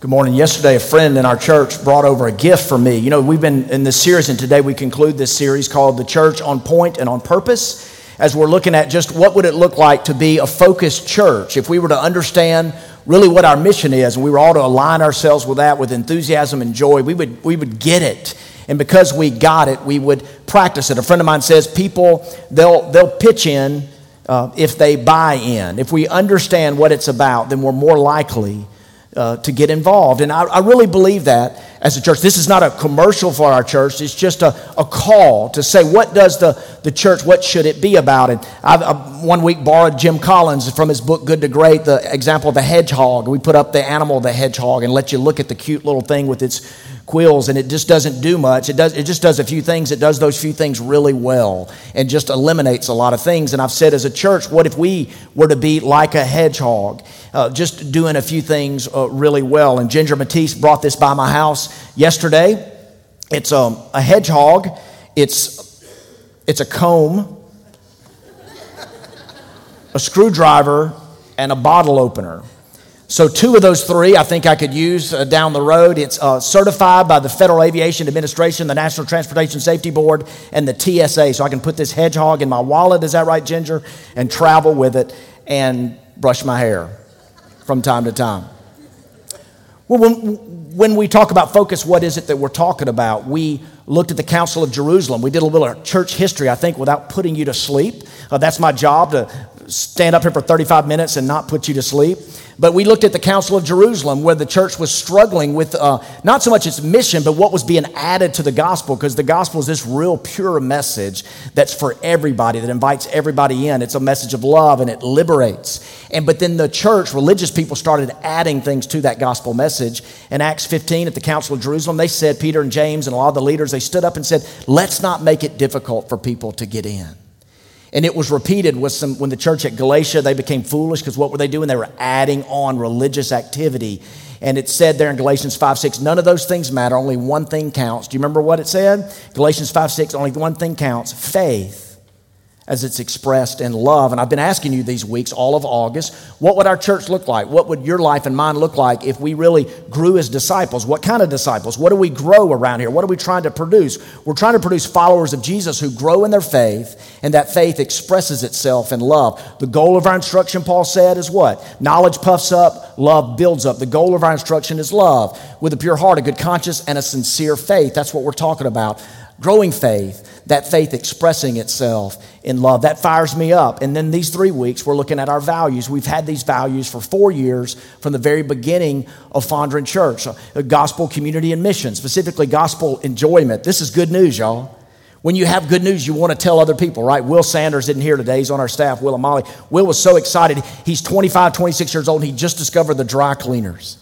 Good morning. Yesterday, a friend in our church brought over a gift for me. You know, we've been in this series, and today we conclude this series called The Church on Point and on Purpose, as we're looking at just what would it look like to be a focused church if we were to understand really what our mission is, and we were all to align ourselves with that with enthusiasm and joy, we would, we would get it. And because we got it, we would practice it. A friend of mine says people, they'll, they'll pitch in uh, if they buy in. If we understand what it's about, then we're more likely uh, to get involved. And I, I, really believe that as a church. This is not a commercial for our church, it's just a, a call to say, what does the, the church, what should it be about? And I, I one week borrowed Jim Collins from his book Good to Great, the example of the hedgehog. We put up the animal, the hedgehog, and let you look at the cute little thing with its quills and it just doesn't do much it does it just does a few things it does those few things really well and just eliminates a lot of things and i've said as a church what if we were to be like a hedgehog uh, just doing a few things uh, really well. And Ginger Matisse brought this by my house yesterday. It's um, a hedgehog, it's, it's a comb, a screwdriver, and a bottle opener. So, two of those three I think I could use uh, down the road. It's uh, certified by the Federal Aviation Administration, the National Transportation Safety Board, and the TSA. So, I can put this hedgehog in my wallet, is that right, Ginger? And travel with it and brush my hair from time to time. Well, when, when we talk about focus, what is it that we're talking about? We looked at the Council of Jerusalem. We did a little church history, I think, without putting you to sleep. Uh, that's my job to stand up here for 35 minutes and not put you to sleep. But we looked at the Council of Jerusalem where the church was struggling with uh, not so much its mission, but what was being added to the gospel, because the gospel is this real pure message that's for everybody, that invites everybody in. It's a message of love and it liberates. And but then the church, religious people started adding things to that gospel message. In Acts 15 at the Council of Jerusalem, they said, Peter and James and a lot of the leaders, they stood up and said, let's not make it difficult for people to get in. And it was repeated with some, when the church at Galatia, they became foolish because what were they doing? They were adding on religious activity. And it said there in Galatians 5 6, none of those things matter, only one thing counts. Do you remember what it said? Galatians 5 6, only one thing counts faith as it's expressed in love. And I've been asking you these weeks, all of August, what would our church look like? What would your life and mine look like if we really grew as disciples? What kind of disciples? What do we grow around here? What are we trying to produce? We're trying to produce followers of Jesus who grow in their faith, and that faith expresses itself in love. The goal of our instruction, Paul said, is what? Knowledge puffs up, love builds up. The goal of our instruction is love with a pure heart, a good conscience, and a sincere faith. That's what we're talking about growing faith, that faith expressing itself in love. That fires me up. And then these three weeks, we're looking at our values. We've had these values for four years from the very beginning of Fondren Church a gospel, community, and mission, specifically gospel enjoyment. This is good news, y'all. When you have good news, you want to tell other people, right? Will Sanders isn't here today. He's on our staff, Will and Molly. Will was so excited. He's 25, 26 years old, he just discovered the dry cleaners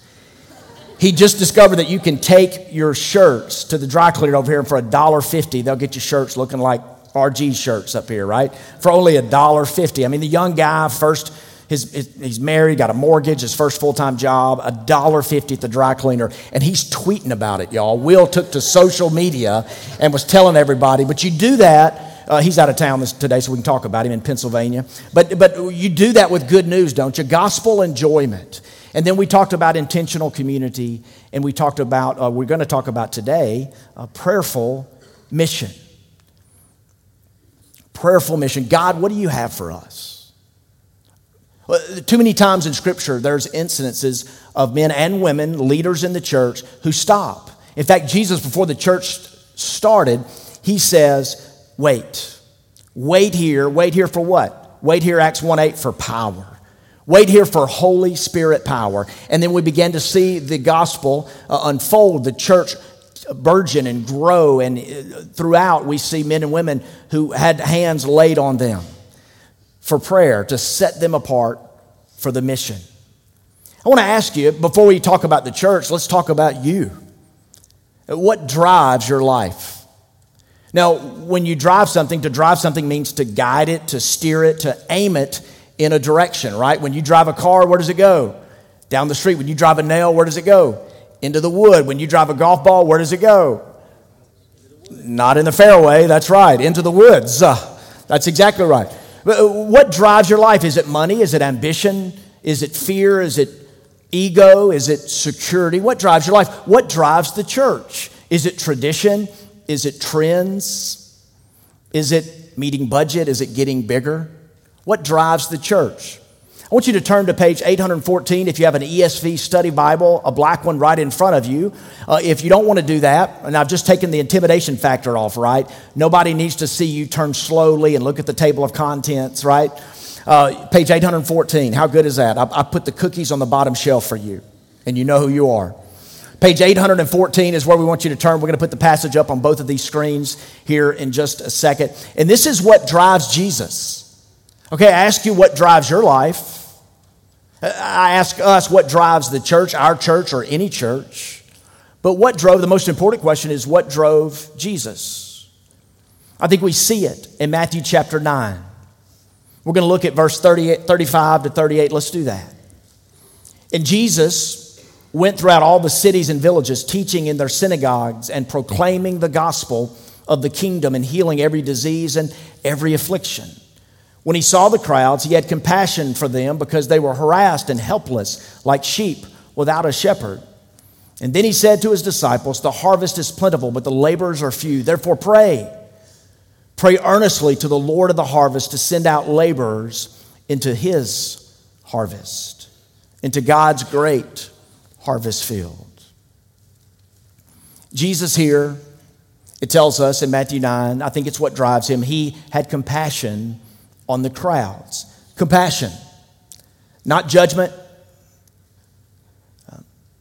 he just discovered that you can take your shirts to the dry cleaner over here and for a dollar fifty, they'll get your shirts looking like RG shirts up here, right? For only a dollar fifty. I mean, the young guy first, his, his, he's married, got a mortgage, his first full time job, a dollar fifty at the dry cleaner, and he's tweeting about it, y'all. Will took to social media and was telling everybody. But you do that. Uh, he's out of town this, today, so we can talk about him in Pennsylvania. But but you do that with good news, don't you? Gospel enjoyment. And then we talked about intentional community, and we talked about, uh, we're going to talk about today, a prayerful mission. Prayerful mission. God, what do you have for us? Too many times in Scripture, there's incidences of men and women, leaders in the church, who stop. In fact, Jesus, before the church started, he says, Wait. Wait here. Wait here for what? Wait here, Acts 1 8, for power. Wait here for Holy Spirit power. And then we began to see the gospel uh, unfold, the church burgeon and grow. And uh, throughout, we see men and women who had hands laid on them for prayer to set them apart for the mission. I want to ask you, before we talk about the church, let's talk about you. What drives your life? Now, when you drive something, to drive something means to guide it, to steer it, to aim it in a direction, right? When you drive a car, where does it go? Down the street. When you drive a nail, where does it go? Into the wood. When you drive a golf ball, where does it go? Not in the fairway, that's right, into the woods. Uh, that's exactly right. Uh, what drives your life? Is it money? Is it ambition? Is it fear? Is it ego? Is it security? What drives your life? What drives the church? Is it tradition? Is it trends? Is it meeting budget? Is it getting bigger? What drives the church? I want you to turn to page 814 if you have an ESV study Bible, a black one right in front of you. Uh, if you don't want to do that, and I've just taken the intimidation factor off, right? Nobody needs to see you turn slowly and look at the table of contents, right? Uh, page 814, how good is that? I, I put the cookies on the bottom shelf for you, and you know who you are. Page 814 is where we want you to turn. We're going to put the passage up on both of these screens here in just a second. And this is what drives Jesus. Okay, I ask you what drives your life. I ask us what drives the church, our church, or any church. But what drove, the most important question is what drove Jesus? I think we see it in Matthew chapter 9. We're going to look at verse 35 to 38. Let's do that. And Jesus went throughout all the cities and villages, teaching in their synagogues and proclaiming the gospel of the kingdom and healing every disease and every affliction. When he saw the crowds, he had compassion for them because they were harassed and helpless, like sheep without a shepherd. And then he said to his disciples, The harvest is plentiful, but the laborers are few. Therefore, pray. Pray earnestly to the Lord of the harvest to send out laborers into his harvest, into God's great harvest field. Jesus here, it tells us in Matthew 9, I think it's what drives him. He had compassion on the crowds. Compassion, not judgment,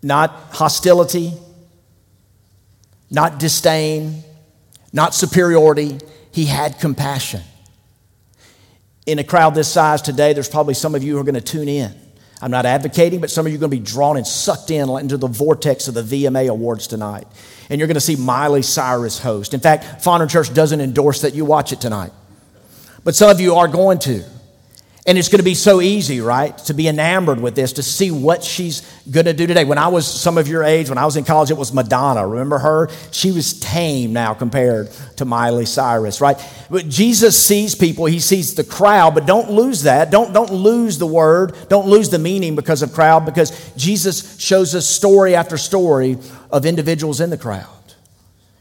not hostility, not disdain, not superiority. He had compassion. In a crowd this size today, there's probably some of you who are going to tune in. I'm not advocating, but some of you are going to be drawn and sucked in into the vortex of the VMA Awards tonight. And you're going to see Miley Cyrus host. In fact, Fondren Church doesn't endorse that you watch it tonight but some of you are going to. And it's going to be so easy, right, to be enamored with this, to see what she's going to do today. When I was some of your age, when I was in college, it was Madonna. Remember her? She was tame now compared to Miley Cyrus, right? But Jesus sees people, he sees the crowd, but don't lose that. Don't, don't lose the word. Don't lose the meaning because of crowd, because Jesus shows us story after story of individuals in the crowd.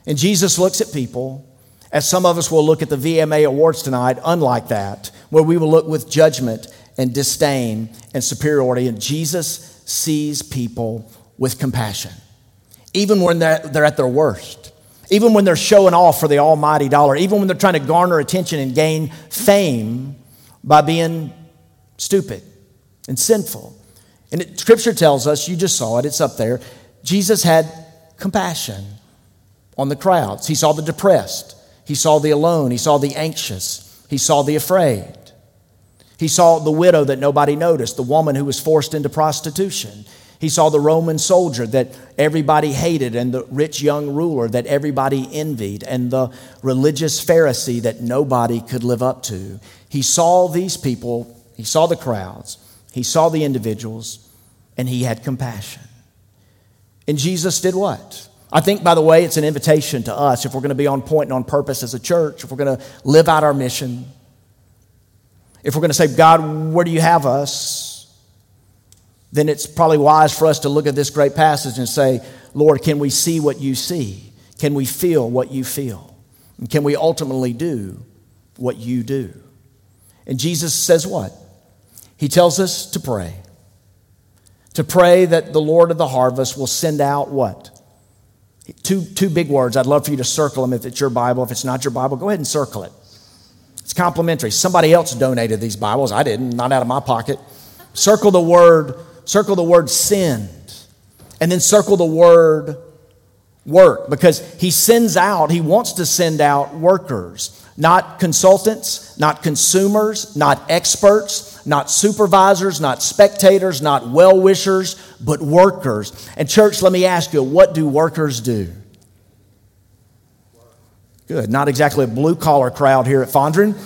And Jesus looks at people as some of us will look at the VMA awards tonight, unlike that, where we will look with judgment and disdain and superiority. And Jesus sees people with compassion, even when they're, they're at their worst, even when they're showing off for the almighty dollar, even when they're trying to garner attention and gain fame by being stupid and sinful. And it, scripture tells us, you just saw it, it's up there. Jesus had compassion on the crowds, he saw the depressed. He saw the alone. He saw the anxious. He saw the afraid. He saw the widow that nobody noticed, the woman who was forced into prostitution. He saw the Roman soldier that everybody hated, and the rich young ruler that everybody envied, and the religious Pharisee that nobody could live up to. He saw these people, he saw the crowds, he saw the individuals, and he had compassion. And Jesus did what? I think, by the way, it's an invitation to us if we're going to be on point and on purpose as a church, if we're going to live out our mission, if we're going to say, God, where do you have us? Then it's probably wise for us to look at this great passage and say, Lord, can we see what you see? Can we feel what you feel? And can we ultimately do what you do? And Jesus says what? He tells us to pray. To pray that the Lord of the harvest will send out what? Two, two big words. I'd love for you to circle them if it's your Bible. If it's not your Bible, go ahead and circle it. It's complimentary. Somebody else donated these Bibles. I didn't, not out of my pocket. Circle the word, circle the word send. And then circle the word work because he sends out, he wants to send out workers, not consultants, not consumers, not experts, not supervisors, not spectators, not well wishers, but workers. And, church, let me ask you what do workers do? Good. Not exactly a blue collar crowd here at Fondren.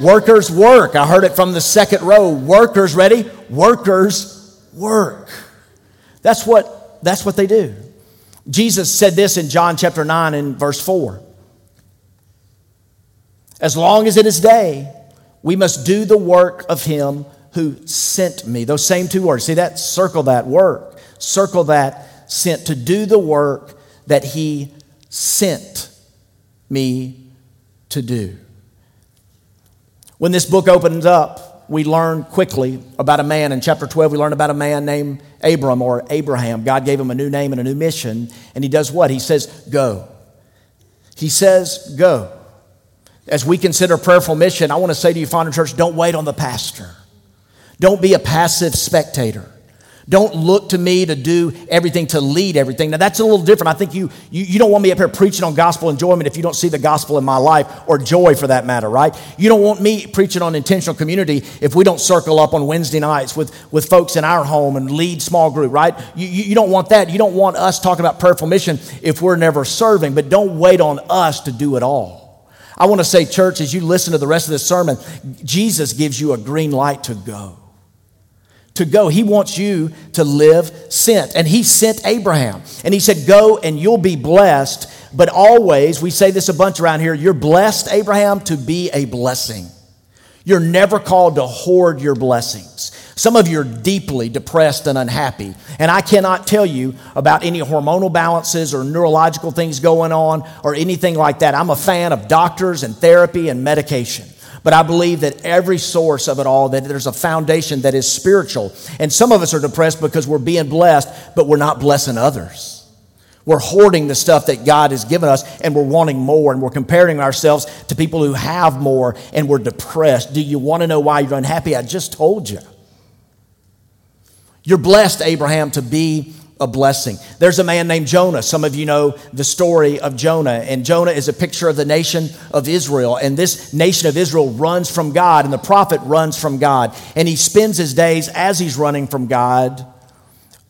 Workers work. I heard it from the second row. Workers, ready? Workers work. That's what, that's what they do. Jesus said this in John chapter 9 and verse 4. As long as it is day, we must do the work of him who sent me. Those same two words. See that? Circle that work. Circle that sent to do the work that he sent me to do. When this book opens up, we learn quickly about a man. In chapter 12, we learn about a man named Abram or Abraham. God gave him a new name and a new mission. And he does what? He says, Go. He says, Go. As we consider prayerful mission, I want to say to you, Fondren Church, don't wait on the pastor. Don't be a passive spectator. Don't look to me to do everything, to lead everything. Now, that's a little different. I think you, you, you don't want me up here preaching on gospel enjoyment if you don't see the gospel in my life, or joy for that matter, right? You don't want me preaching on intentional community if we don't circle up on Wednesday nights with, with folks in our home and lead small group, right? You, you, you don't want that. You don't want us talking about prayerful mission if we're never serving, but don't wait on us to do it all. I want to say, church, as you listen to the rest of this sermon, Jesus gives you a green light to go to go. He wants you to live sent. And he sent Abraham. And he said, Go and you'll be blessed. But always, we say this a bunch around here, you're blessed, Abraham, to be a blessing. You're never called to hoard your blessings. Some of you are deeply depressed and unhappy. And I cannot tell you about any hormonal balances or neurological things going on or anything like that. I'm a fan of doctors and therapy and medication. But I believe that every source of it all, that there's a foundation that is spiritual. And some of us are depressed because we're being blessed, but we're not blessing others. We're hoarding the stuff that God has given us and we're wanting more and we're comparing ourselves to people who have more and we're depressed. Do you want to know why you're unhappy? I just told you. You're blessed, Abraham, to be a blessing. There's a man named Jonah. Some of you know the story of Jonah, and Jonah is a picture of the nation of Israel. And this nation of Israel runs from God, and the prophet runs from God. And he spends his days as he's running from God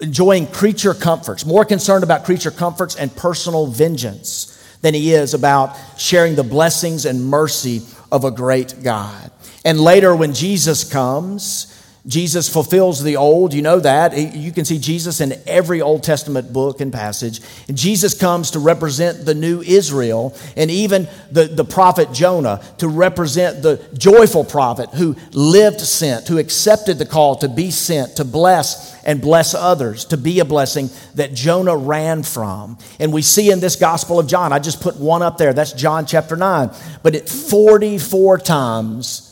enjoying creature comforts, more concerned about creature comforts and personal vengeance than he is about sharing the blessings and mercy of a great God. And later, when Jesus comes, Jesus fulfills the old, you know that. You can see Jesus in every Old Testament book and passage. And Jesus comes to represent the new Israel, and even the, the prophet Jonah to represent the joyful prophet who lived sent, who accepted the call to be sent, to bless and bless others, to be a blessing that Jonah ran from. And we see in this Gospel of John, I just put one up there, that's John chapter 9, but it 44 times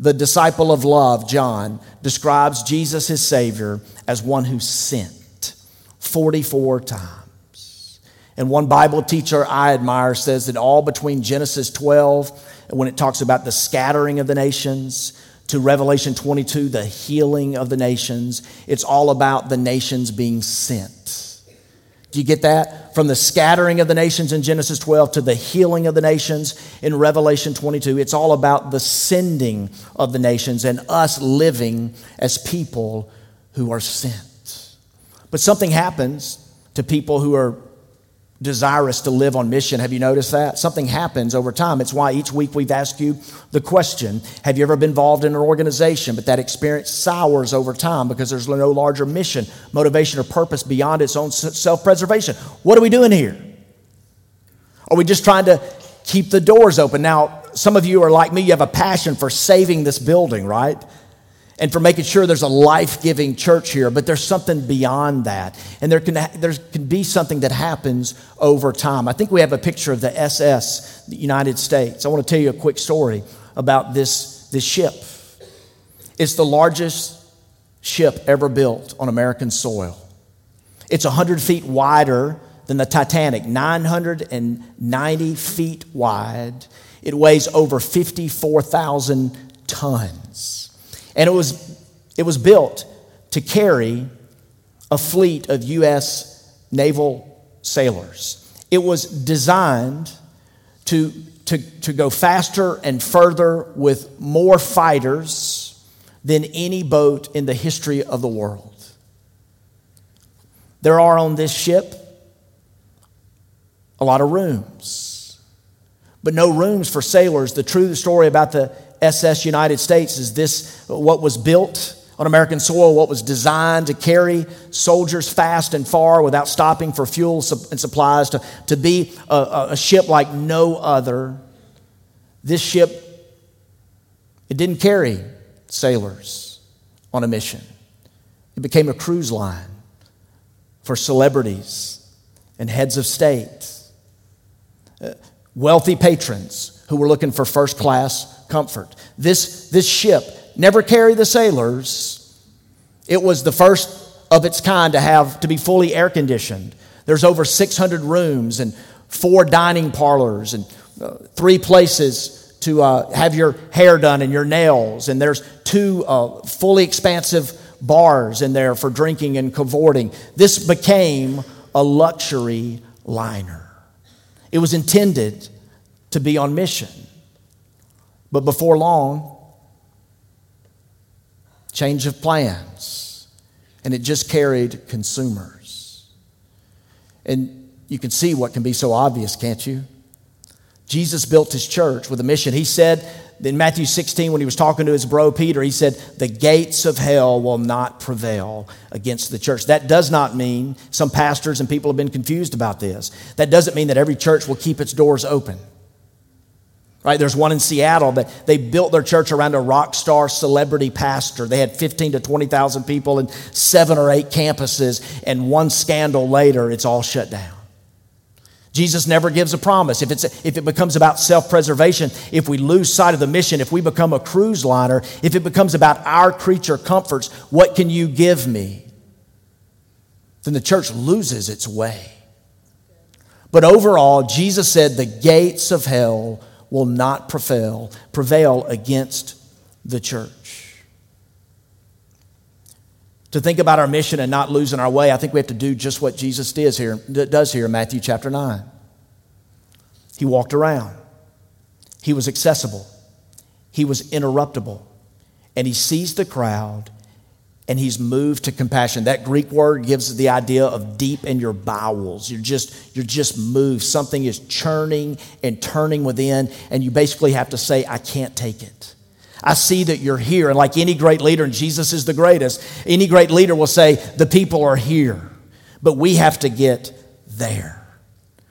the disciple of love, John, describes Jesus, his Savior, as one who sent 44 times. And one Bible teacher I admire says that all between Genesis 12, when it talks about the scattering of the nations, to Revelation 22, the healing of the nations, it's all about the nations being sent. Do you get that? From the scattering of the nations in Genesis 12 to the healing of the nations in Revelation 22, it's all about the sending of the nations and us living as people who are sent. But something happens to people who are desirous to live on mission. Have you noticed that? Something happens over time. It's why each week we've asked you the question Have you ever been involved in an organization, but that experience sours over time because there's no larger mission, motivation, or purpose beyond its own self preservation? What are we doing here? Are we just trying to keep the doors open? Now, some of you are like me, you have a passion for saving this building, right? And for making sure there's a life giving church here, but there's something beyond that. And there can, there can be something that happens over time. I think we have a picture of the SS, the United States. I want to tell you a quick story about this, this ship. It's the largest ship ever built on American soil. It's 100 feet wider than the Titanic, 990 feet wide. It weighs over 54,000 tons. And it was, it was built to carry a fleet of U.S. naval sailors. It was designed to, to, to go faster and further with more fighters than any boat in the history of the world. There are on this ship a lot of rooms, but no rooms for sailors. The true story about the SS United States is this what was built on American soil, what was designed to carry soldiers fast and far without stopping for fuel and supplies, to, to be a, a ship like no other. This ship, it didn't carry sailors on a mission. It became a cruise line for celebrities and heads of state, uh, wealthy patrons who were looking for first class comfort. This, this ship never carried the sailors. It was the first of its kind to have to be fully air conditioned. There's over 600 rooms and four dining parlors and uh, three places to uh, have your hair done and your nails. And there's two uh, fully expansive bars in there for drinking and cavorting. This became a luxury liner. It was intended to be on mission. But before long, change of plans, and it just carried consumers. And you can see what can be so obvious, can't you? Jesus built his church with a mission. He said in Matthew 16, when he was talking to his bro Peter, he said, The gates of hell will not prevail against the church. That does not mean, some pastors and people have been confused about this, that doesn't mean that every church will keep its doors open. Right? There's one in Seattle that they built their church around a rock star celebrity pastor. They had 15 to 20,000 people in seven or eight campuses, and one scandal later, it's all shut down. Jesus never gives a promise. If, it's, if it becomes about self preservation, if we lose sight of the mission, if we become a cruise liner, if it becomes about our creature comforts, what can you give me? Then the church loses its way. But overall, Jesus said the gates of hell will not prevail, prevail against the church. To think about our mission and not losing our way, I think we have to do just what Jesus does here, does here in Matthew chapter 9. He walked around, he was accessible, he was interruptible, and he sees the crowd and he's moved to compassion. That Greek word gives the idea of deep in your bowels. You're just, you're just moved. Something is churning and turning within, and you basically have to say, I can't take it. I see that you're here. And like any great leader, and Jesus is the greatest, any great leader will say, The people are here, but we have to get there.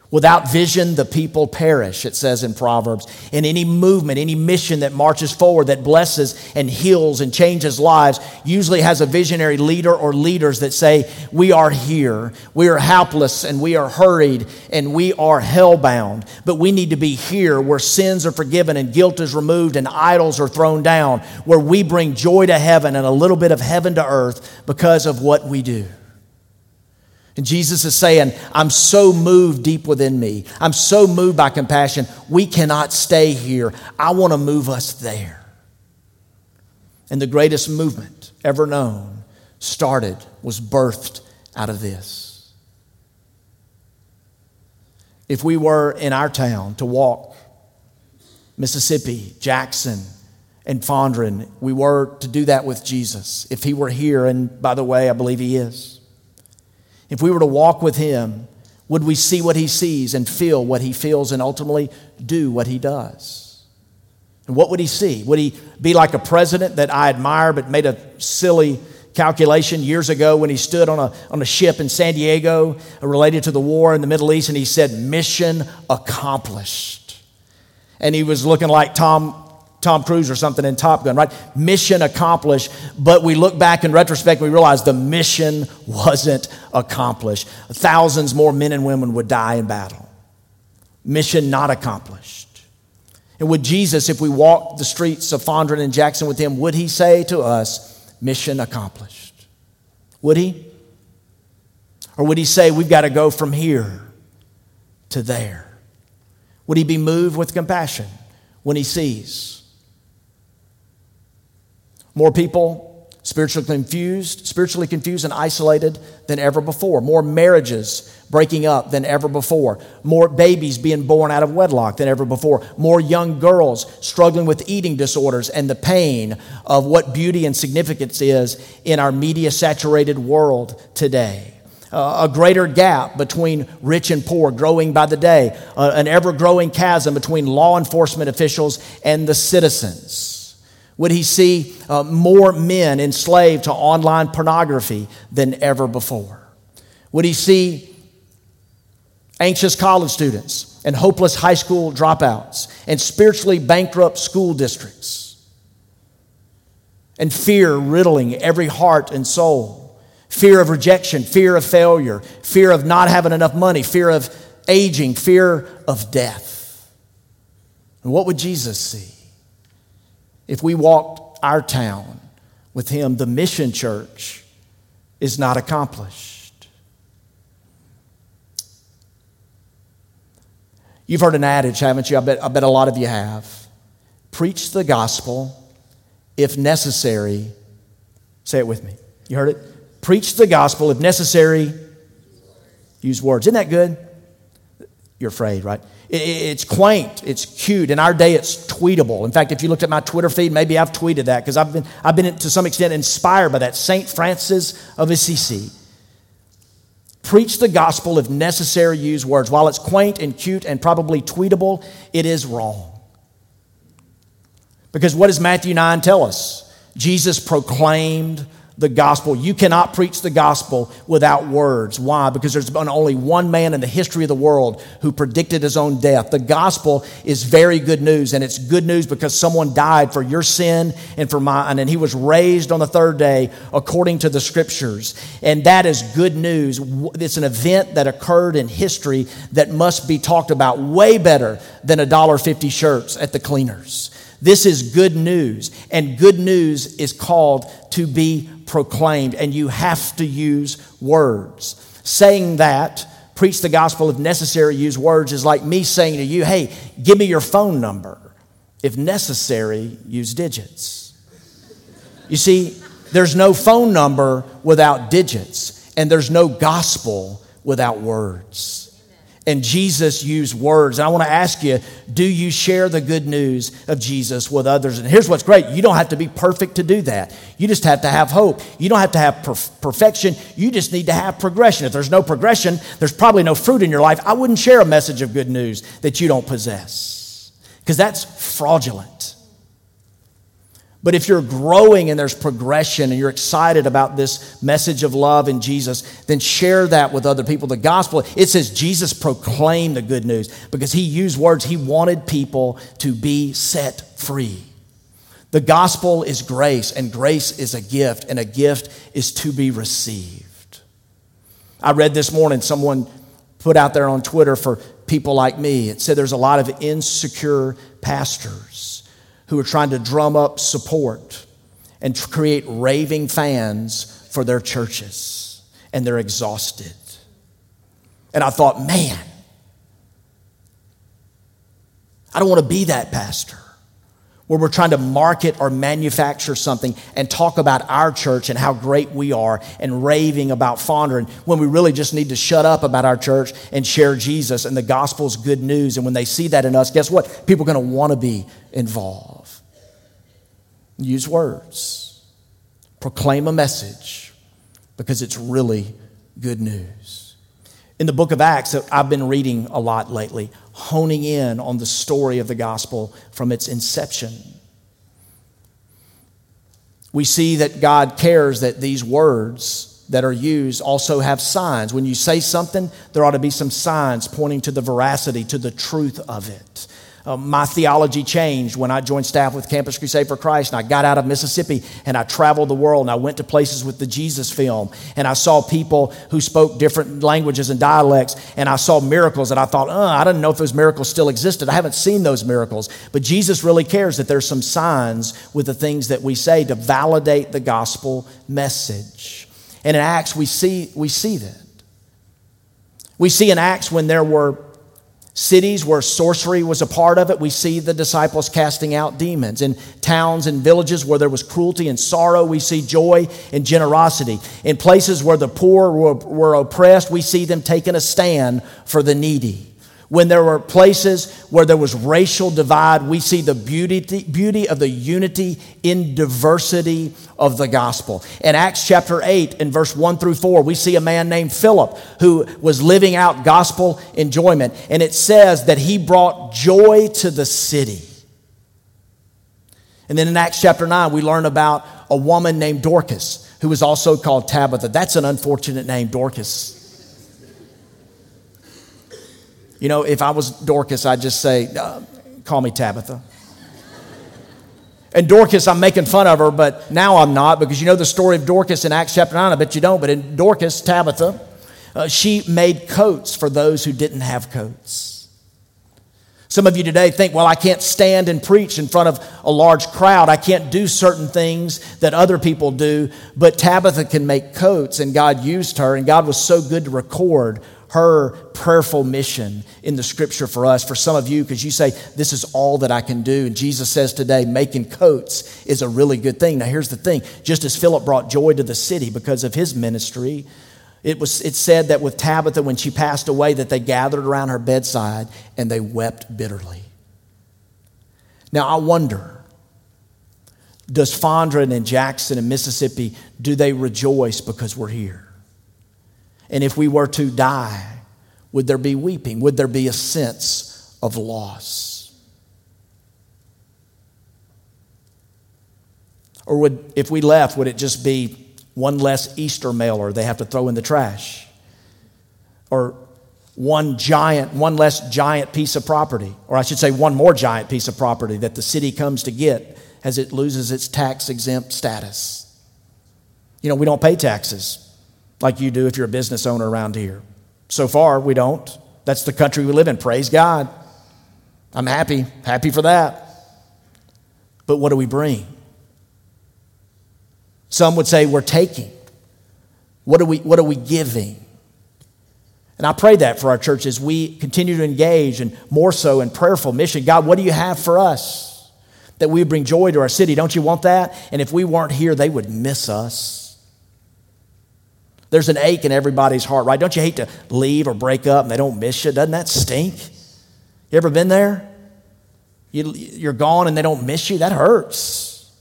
Without vision, the people perish, it says in Proverbs. In any movement, any mission that marches forward, that blesses and heals and changes lives, usually has a visionary leader or leaders that say, We are here. We are helpless and we are hurried and we are hellbound. But we need to be here where sins are forgiven and guilt is removed and idols are thrown down, where we bring joy to heaven and a little bit of heaven to earth because of what we do. And Jesus is saying, I'm so moved deep within me. I'm so moved by compassion. We cannot stay here. I want to move us there. And the greatest movement ever known started, was birthed out of this. If we were in our town to walk Mississippi, Jackson, and Fondren, we were to do that with Jesus. If he were here, and by the way, I believe he is. If we were to walk with him, would we see what he sees and feel what he feels and ultimately do what he does? And what would he see? Would he be like a president that I admire but made a silly calculation years ago when he stood on a, on a ship in San Diego related to the war in the Middle East and he said, Mission accomplished. And he was looking like Tom Tom Cruise or something in Top Gun, right? Mission accomplished. But we look back in retrospect, we realize the mission wasn't accomplished. Thousands more men and women would die in battle. Mission not accomplished. And would Jesus, if we walked the streets of Fondren and Jackson with him, would he say to us, mission accomplished? Would he? Or would he say, we've got to go from here to there? Would he be moved with compassion when he sees? More people spiritually confused, spiritually confused and isolated than ever before. More marriages breaking up than ever before. More babies being born out of wedlock than ever before. More young girls struggling with eating disorders and the pain of what beauty and significance is in our media saturated world today. Uh, a greater gap between rich and poor growing by the day, uh, an ever growing chasm between law enforcement officials and the citizens. Would he see uh, more men enslaved to online pornography than ever before? Would he see anxious college students and hopeless high school dropouts and spiritually bankrupt school districts? and fear riddling every heart and soul fear of rejection, fear of failure, fear of not having enough money, fear of aging, fear of death. And what would Jesus see if we walked our town with him? The mission church is not accomplished. You've heard an adage, haven't you? I bet, I bet a lot of you have. Preach the gospel if necessary. Say it with me. You heard it? Preach the gospel if necessary. Use words. Isn't that good? You're afraid, right? It's quaint, it's cute. In our day, it's tweetable. In fact, if you looked at my Twitter feed, maybe I've tweeted that because I've been, I've been to some extent inspired by that. St. Francis of Assisi. Preach the gospel if necessary, use words. While it's quaint and cute and probably tweetable, it is wrong. Because what does Matthew 9 tell us? Jesus proclaimed the gospel. You cannot preach the gospel without words. Why? Because there's been only one man in the history of the world who predicted his own death. The gospel is very good news, and it's good news because someone died for your sin and for mine, and he was raised on the third day according to the scriptures. And that is good news. It's an event that occurred in history that must be talked about way better than a dollar fifty shirts at the cleaners. This is good news, and good news is called to be proclaimed, and you have to use words. Saying that, preach the gospel if necessary, use words, is like me saying to you, hey, give me your phone number. If necessary, use digits. You see, there's no phone number without digits, and there's no gospel without words. And Jesus used words. And I want to ask you do you share the good news of Jesus with others? And here's what's great you don't have to be perfect to do that. You just have to have hope. You don't have to have perf- perfection. You just need to have progression. If there's no progression, there's probably no fruit in your life. I wouldn't share a message of good news that you don't possess because that's fraudulent. But if you're growing and there's progression and you're excited about this message of love in Jesus, then share that with other people. The gospel, it says Jesus proclaimed the good news because he used words. He wanted people to be set free. The gospel is grace, and grace is a gift, and a gift is to be received. I read this morning, someone put out there on Twitter for people like me. It said there's a lot of insecure pastors who are trying to drum up support and create raving fans for their churches, and they're exhausted. And I thought, man, I don't want to be that pastor where we're trying to market or manufacture something and talk about our church and how great we are and raving about Fondren when we really just need to shut up about our church and share Jesus and the gospel's good news. And when they see that in us, guess what? People are going to want to be involved. Use words, proclaim a message because it's really good news. In the book of Acts, I've been reading a lot lately, honing in on the story of the gospel from its inception. We see that God cares that these words that are used also have signs. When you say something, there ought to be some signs pointing to the veracity, to the truth of it. Uh, my theology changed when I joined staff with Campus Crusade for Christ and I got out of Mississippi and I traveled the world and I went to places with the Jesus film and I saw people who spoke different languages and dialects and I saw miracles and I thought, uh, I didn't know if those miracles still existed. I haven't seen those miracles. But Jesus really cares that there's some signs with the things that we say to validate the gospel message. And in Acts, we see, we see that. We see in Acts when there were cities where sorcery was a part of it, we see the disciples casting out demons. In towns and villages where there was cruelty and sorrow, we see joy and generosity. In places where the poor were, were oppressed, we see them taking a stand for the needy. When there were places where there was racial divide, we see the beauty, beauty of the unity in diversity of the gospel. In Acts chapter 8, in verse 1 through 4, we see a man named Philip who was living out gospel enjoyment. And it says that he brought joy to the city. And then in Acts chapter 9, we learn about a woman named Dorcas who was also called Tabitha. That's an unfortunate name, Dorcas. You know, if I was Dorcas, I'd just say, uh, call me Tabitha. And Dorcas, I'm making fun of her, but now I'm not because you know the story of Dorcas in Acts chapter 9. I bet you don't, but in Dorcas, Tabitha, uh, she made coats for those who didn't have coats. Some of you today think, well, I can't stand and preach in front of a large crowd. I can't do certain things that other people do. But Tabitha can make coats, and God used her, and God was so good to record her prayerful mission in the scripture for us. For some of you, because you say, This is all that I can do. And Jesus says today, making coats is a really good thing. Now, here's the thing just as Philip brought joy to the city because of his ministry, it was it said that with Tabitha when she passed away that they gathered around her bedside and they wept bitterly. Now I wonder does Fondren and Jackson and Mississippi do they rejoice because we're here? And if we were to die, would there be weeping? Would there be a sense of loss? Or would if we left would it just be one less Easter mailer they have to throw in the trash, or one giant, one less giant piece of property, or I should say, one more giant piece of property that the city comes to get as it loses its tax exempt status. You know, we don't pay taxes like you do if you're a business owner around here. So far, we don't. That's the country we live in. Praise God. I'm happy, happy for that. But what do we bring? Some would say we're taking. What are we, what are we giving? And I pray that for our church as we continue to engage and more so in prayerful mission. God, what do you have for us? That we bring joy to our city. Don't you want that? And if we weren't here, they would miss us. There's an ache in everybody's heart, right? Don't you hate to leave or break up and they don't miss you? Doesn't that stink? You ever been there? You, you're gone and they don't miss you? That hurts.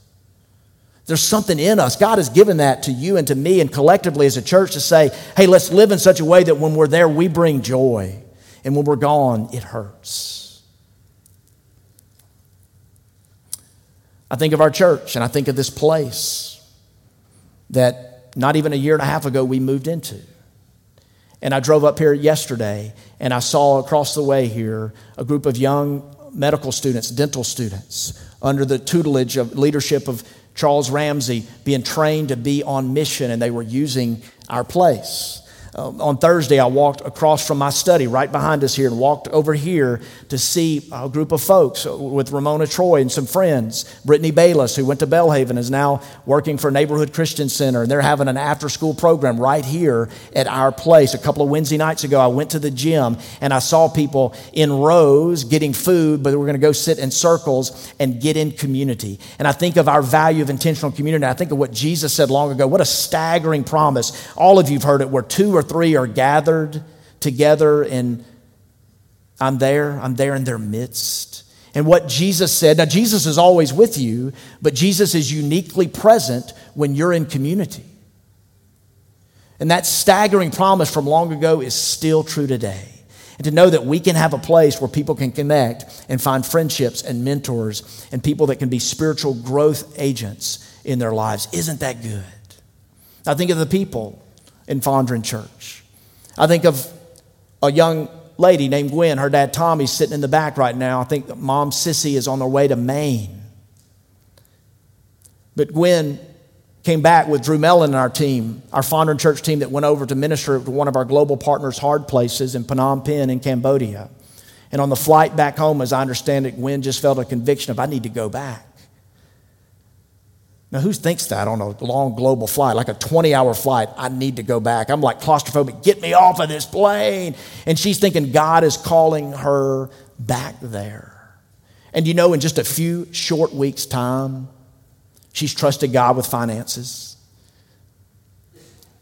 There's something in us. God has given that to you and to me and collectively as a church to say, hey, let's live in such a way that when we're there, we bring joy. And when we're gone, it hurts. I think of our church and I think of this place that not even a year and a half ago we moved into. And I drove up here yesterday and I saw across the way here a group of young medical students, dental students, under the tutelage of leadership of Charles Ramsey being trained to be on mission, and they were using our place. Uh, on Thursday, I walked across from my study right behind us here and walked over here to see a group of folks with Ramona Troy and some friends. Brittany Bayless, who went to Belhaven, is now working for Neighborhood Christian Center, and they're having an after school program right here at our place. A couple of Wednesday nights ago, I went to the gym and I saw people in rows getting food, but we're going to go sit in circles and get in community. And I think of our value of intentional community. I think of what Jesus said long ago. What a staggering promise. All of you have heard it, where two or three are gathered together and I'm there, I'm there in their midst. And what Jesus said, now Jesus is always with you, but Jesus is uniquely present when you're in community. And that staggering promise from long ago is still true today. And to know that we can have a place where people can connect and find friendships and mentors and people that can be spiritual growth agents in their lives. Isn't that good? I think of the people in Fondren Church. I think of a young lady named Gwen. Her dad Tommy's sitting in the back right now. I think mom Sissy is on their way to Maine. But Gwen came back with Drew Mellon and our team, our Fondren Church team that went over to minister to one of our global partners' hard places in Phnom Penh in Cambodia. And on the flight back home, as I understand it, Gwen just felt a conviction of, I need to go back. Now, who thinks that on a long global flight, like a 20 hour flight? I need to go back. I'm like claustrophobic. Get me off of this plane. And she's thinking God is calling her back there. And you know, in just a few short weeks' time, she's trusted God with finances.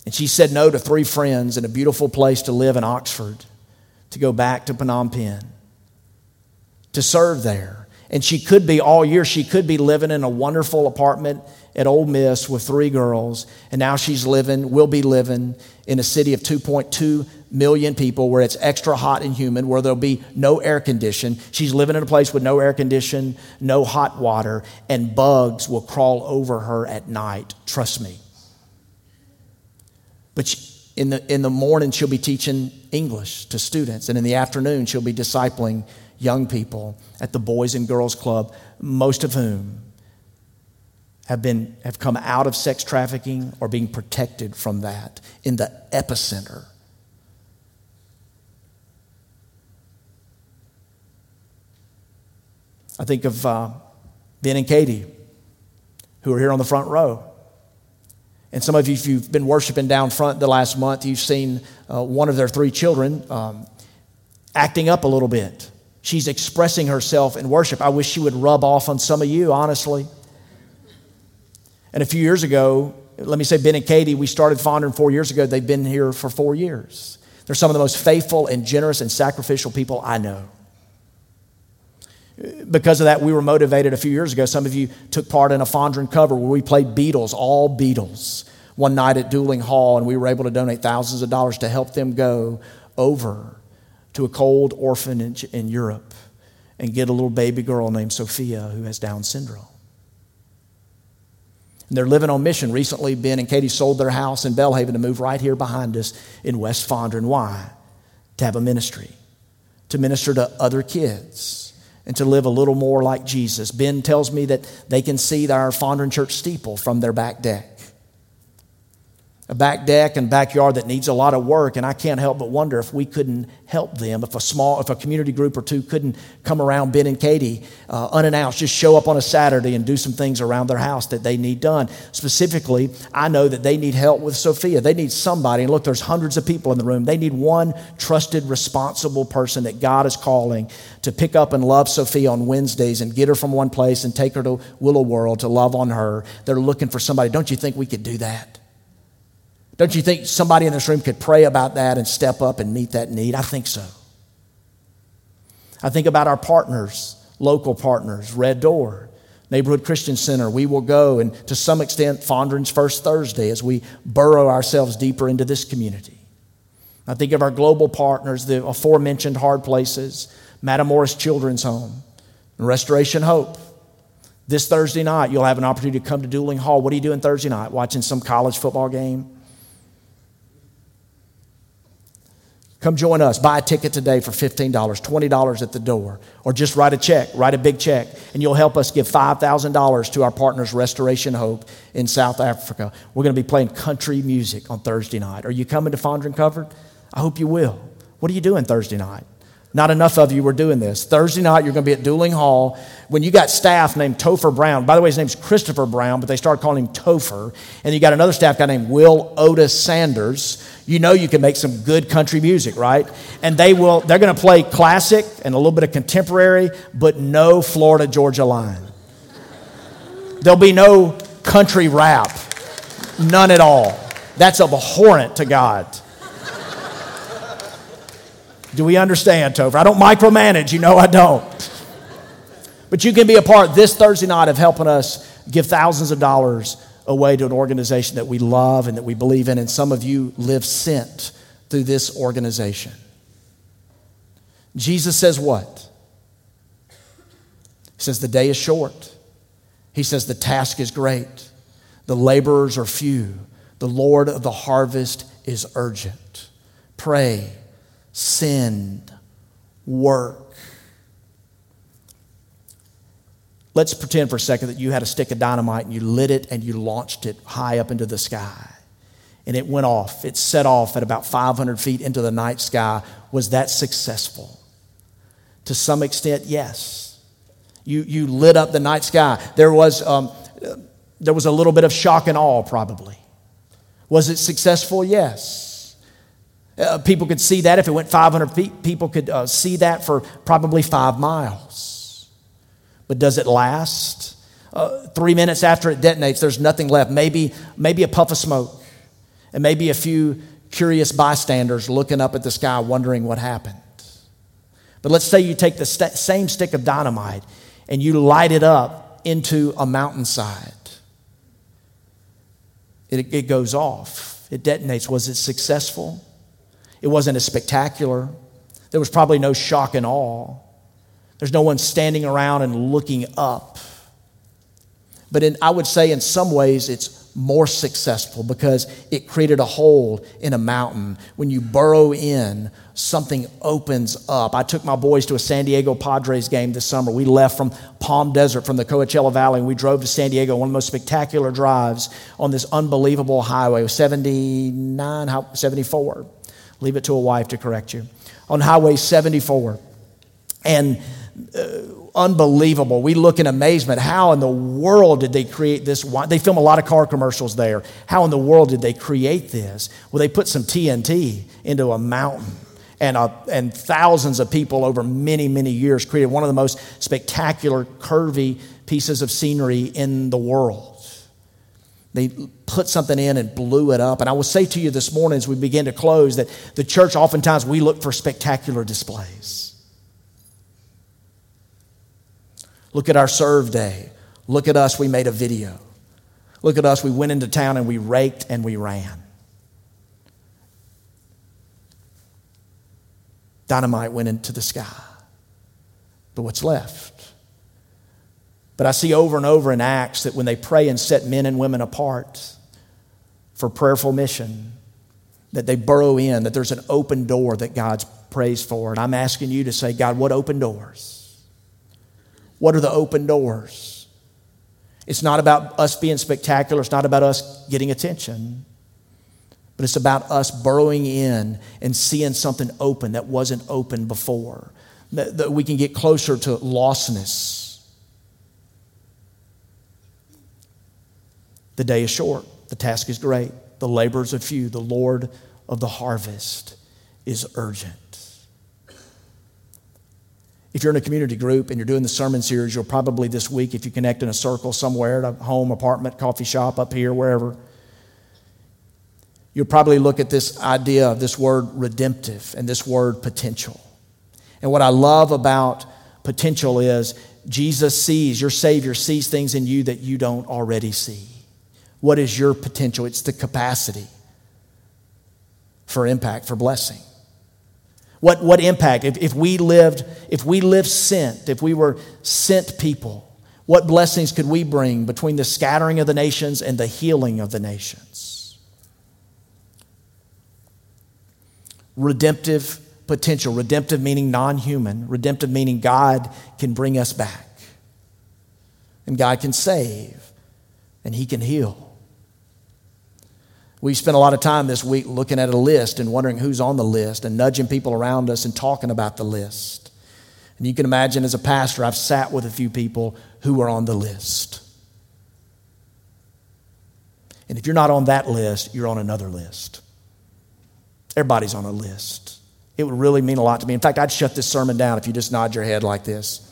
And she said no to three friends in a beautiful place to live in Oxford to go back to Phnom Penh to serve there. And she could be all year, she could be living in a wonderful apartment at Ole Miss with three girls. And now she's living, will be living in a city of 2.2 million people where it's extra hot and humid, where there'll be no air condition. She's living in a place with no air condition, no hot water, and bugs will crawl over her at night. Trust me. But she, in the, in the morning, she'll be teaching English to students, and in the afternoon, she'll be discipling young people at the Boys and Girls Club, most of whom have, been, have come out of sex trafficking or being protected from that in the epicenter. I think of uh, Ben and Katie, who are here on the front row. And some of you, if you've been worshiping down front the last month, you've seen uh, one of their three children um, acting up a little bit. She's expressing herself in worship. I wish she would rub off on some of you, honestly. And a few years ago, let me say Ben and Katie, we started Fondren four years ago. They've been here for four years. They're some of the most faithful and generous and sacrificial people I know. Because of that, we were motivated a few years ago. Some of you took part in a Fondren cover where we played Beatles, all Beatles, one night at Duling Hall, and we were able to donate thousands of dollars to help them go over to a cold orphanage in Europe and get a little baby girl named Sophia who has Down syndrome. And they're living on mission. Recently, Ben and Katie sold their house in Belhaven to move right here behind us in West Fondren. Why? To have a ministry, to minister to other kids, and to live a little more like Jesus. Ben tells me that they can see our Fondren Church steeple from their back deck a back deck and backyard that needs a lot of work and i can't help but wonder if we couldn't help them if a small if a community group or two couldn't come around ben and katie uh, unannounced just show up on a saturday and do some things around their house that they need done. Specifically i know that they need help with sophia. They need somebody and look there's hundreds of people in the room. They need one trusted responsible person that god is calling to pick up and love sophia on wednesdays and get her from one place and take her to willow world to love on her. They're looking for somebody. Don't you think we could do that don't you think somebody in this room could pray about that and step up and meet that need? I think so. I think about our partners, local partners, Red Door, Neighborhood Christian Center. We will go, and to some extent, Fondren's First Thursday as we burrow ourselves deeper into this community. I think of our global partners, the aforementioned hard places, Matamoros Children's Home, Restoration Hope. This Thursday night, you'll have an opportunity to come to Duling Hall. What are you doing Thursday night? Watching some college football game? Come join us. Buy a ticket today for $15, $20 at the door, or just write a check, write a big check, and you'll help us give $5,000 to our partners, Restoration Hope in South Africa. We're going to be playing country music on Thursday night. Are you coming to Fondren Covered? I hope you will. What are you doing Thursday night? Not enough of you were doing this. Thursday night, you're going to be at Duling Hall. When you got staff named Topher Brown, by the way, his name's Christopher Brown, but they started calling him Topher. And you got another staff guy named Will Otis Sanders. You know you can make some good country music, right? And they will, they're going to play classic and a little bit of contemporary, but no Florida Georgia line. There'll be no country rap, none at all. That's abhorrent to God. Do we understand, Topher? I don't micromanage, you know I don't. But you can be a part this Thursday night of helping us give thousands of dollars away to an organization that we love and that we believe in, and some of you live sent through this organization. Jesus says what? He says the day is short. He says the task is great. The laborers are few. The Lord of the harvest is urgent. Pray send, work. Let's pretend for a second that you had a stick of dynamite and you lit it and you launched it high up into the sky. And it went off. It set off at about 500 feet into the night sky. Was that successful? To some extent, yes. You, you lit up the night sky. There was, um, there was a little bit of shock and awe, probably. Was it successful? Yes. Uh, people could see that if it went 500 feet, people could uh, see that for probably five miles. But does it last? Uh, three minutes after it detonates, there's nothing left. Maybe, maybe a puff of smoke, and maybe a few curious bystanders looking up at the sky wondering what happened. But let's say you take the st- same stick of dynamite and you light it up into a mountainside. It, it goes off, it detonates. Was it successful? It wasn't as spectacular. There was probably no shock and awe. There's no one standing around and looking up. But in, I would say, in some ways, it's more successful because it created a hole in a mountain. When you burrow in, something opens up. I took my boys to a San Diego Padres game this summer. We left from Palm Desert, from the Coachella Valley, and we drove to San Diego, one of the most spectacular drives on this unbelievable highway, 79, 74. Leave it to a wife to correct you. On Highway 74. And unbelievable. We look in amazement. How in the world did they create this? They film a lot of car commercials there. How in the world did they create this? Well, they put some TNT into a mountain. And, uh, and thousands of people over many, many years created one of the most spectacular, curvy pieces of scenery in the world. They put something in and blew it up. And I will say to you this morning as we begin to close that the church, oftentimes, we look for spectacular displays. Look at our serve day. Look at us, we made a video. Look at us, we went into town and we raked and we ran. Dynamite went into the sky. But what's left? But I see over and over in Acts that when they pray and set men and women apart for prayerful mission, that they burrow in, that there's an open door that God's prays for. And I'm asking you to say, God, what open doors? What are the open doors? It's not about us being spectacular, it's not about us getting attention, but it's about us burrowing in and seeing something open that wasn't open before, that, that we can get closer to lostness. The day is short, the task is great, the laborers are few, the Lord of the harvest is urgent. If you're in a community group and you're doing the sermon series, you'll probably this week, if you connect in a circle somewhere, at a home, apartment, coffee shop, up here, wherever, you'll probably look at this idea of this word redemptive and this word potential. And what I love about potential is Jesus sees, your Savior sees things in you that you don't already see. What is your potential? It's the capacity for impact, for blessing. What, what impact? If, if we lived, if we lived sent, if we were sent people, what blessings could we bring between the scattering of the nations and the healing of the nations? Redemptive potential. Redemptive meaning non human. Redemptive meaning God can bring us back. And God can save. And He can heal. We spent a lot of time this week looking at a list and wondering who's on the list and nudging people around us and talking about the list. And you can imagine as a pastor, I've sat with a few people who are on the list. And if you're not on that list, you're on another list. Everybody's on a list. It would really mean a lot to me. In fact, I'd shut this sermon down if you just nod your head like this.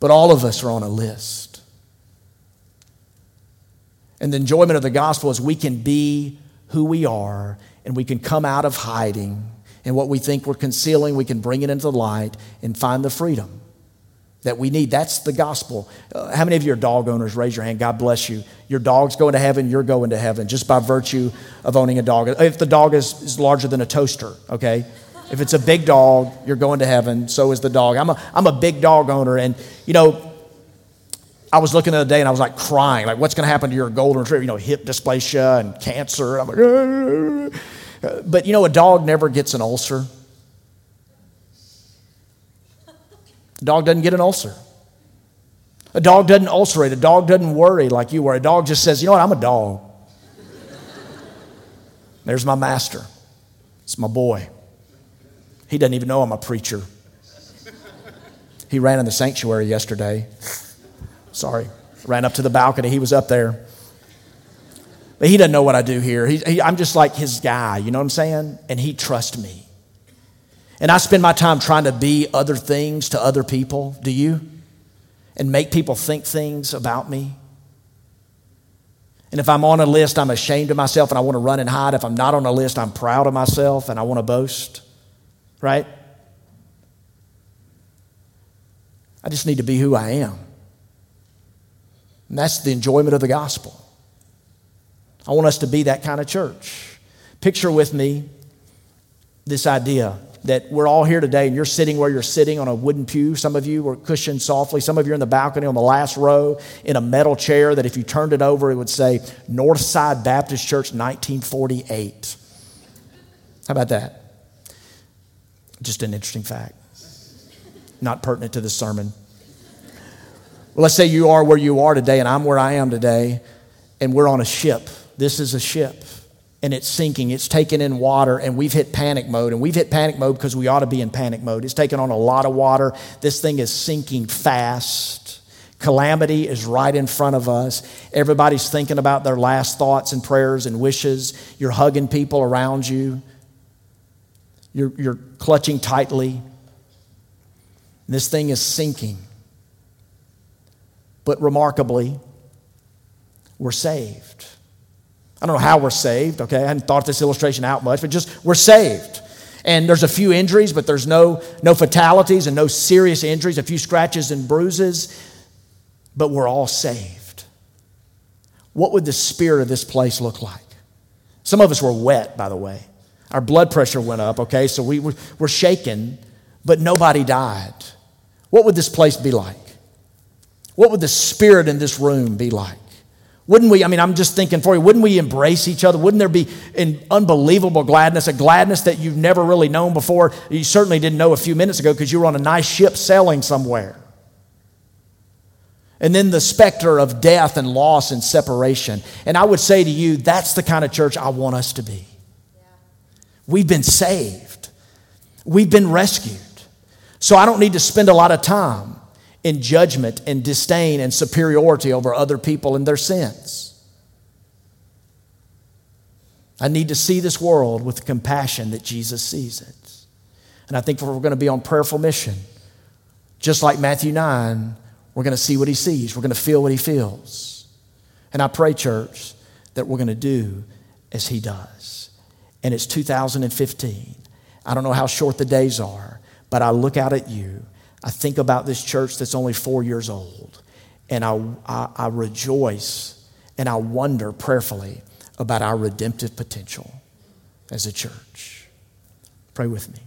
But all of us are on a list. And the enjoyment of the gospel is we can be who we are and we can come out of hiding. And what we think we're concealing, we can bring it into the light and find the freedom that we need. That's the gospel. Uh, how many of you are dog owners? Raise your hand. God bless you. Your dog's going to heaven, you're going to heaven just by virtue of owning a dog. If the dog is, is larger than a toaster, okay? If it's a big dog, you're going to heaven. So is the dog. I'm a, I'm a big dog owner. And, you know, I was looking the other day and I was like crying, like, what's going to happen to your golden retriever? You know, hip dysplasia and cancer. I'm like, Aah. but you know, a dog never gets an ulcer. A dog doesn't get an ulcer. A dog doesn't ulcerate. A dog doesn't worry like you worry. A dog just says, you know what, I'm a dog. There's my master. It's my boy. He doesn't even know I'm a preacher. He ran in the sanctuary yesterday. Sorry. Ran up to the balcony. He was up there. But he doesn't know what I do here. He, he, I'm just like his guy, you know what I'm saying? And he trusts me. And I spend my time trying to be other things to other people. Do you? And make people think things about me. And if I'm on a list, I'm ashamed of myself and I want to run and hide. If I'm not on a list, I'm proud of myself and I want to boast. Right? I just need to be who I am. And that's the enjoyment of the gospel. I want us to be that kind of church. Picture with me this idea that we're all here today and you're sitting where you're sitting on a wooden pew. Some of you were cushioned softly. Some of you are in the balcony on the last row in a metal chair that if you turned it over, it would say Northside Baptist Church 1948. How about that? Just an interesting fact. Not pertinent to the sermon. Well, let's say you are where you are today and I'm where I am today, and we're on a ship. This is a ship and it's sinking. It's taken in water, and we've hit panic mode. And we've hit panic mode because we ought to be in panic mode. It's taken on a lot of water. This thing is sinking fast. Calamity is right in front of us. Everybody's thinking about their last thoughts and prayers and wishes. You're hugging people around you, you're, you're clutching tightly. This thing is sinking. But remarkably, we're saved. I don't know how we're saved, okay? I hadn't thought this illustration out much, but just we're saved. And there's a few injuries, but there's no, no fatalities and no serious injuries, a few scratches and bruises, but we're all saved. What would the spirit of this place look like? Some of us were wet, by the way. Our blood pressure went up, okay? So we were, were shaken, but nobody died. What would this place be like? What would the spirit in this room be like? Wouldn't we, I mean, I'm just thinking for you, wouldn't we embrace each other? Wouldn't there be an unbelievable gladness, a gladness that you've never really known before? You certainly didn't know a few minutes ago because you were on a nice ship sailing somewhere. And then the specter of death and loss and separation. And I would say to you, that's the kind of church I want us to be. We've been saved, we've been rescued. So I don't need to spend a lot of time in judgment and disdain and superiority over other people and their sins. I need to see this world with the compassion that Jesus sees it. And I think if we're going to be on prayerful mission, just like Matthew 9, we're going to see what he sees, we're going to feel what he feels. And I pray, church, that we're going to do as he does. And it's 2015. I don't know how short the days are, but I look out at you I think about this church that's only four years old, and I, I, I rejoice and I wonder prayerfully about our redemptive potential as a church. Pray with me.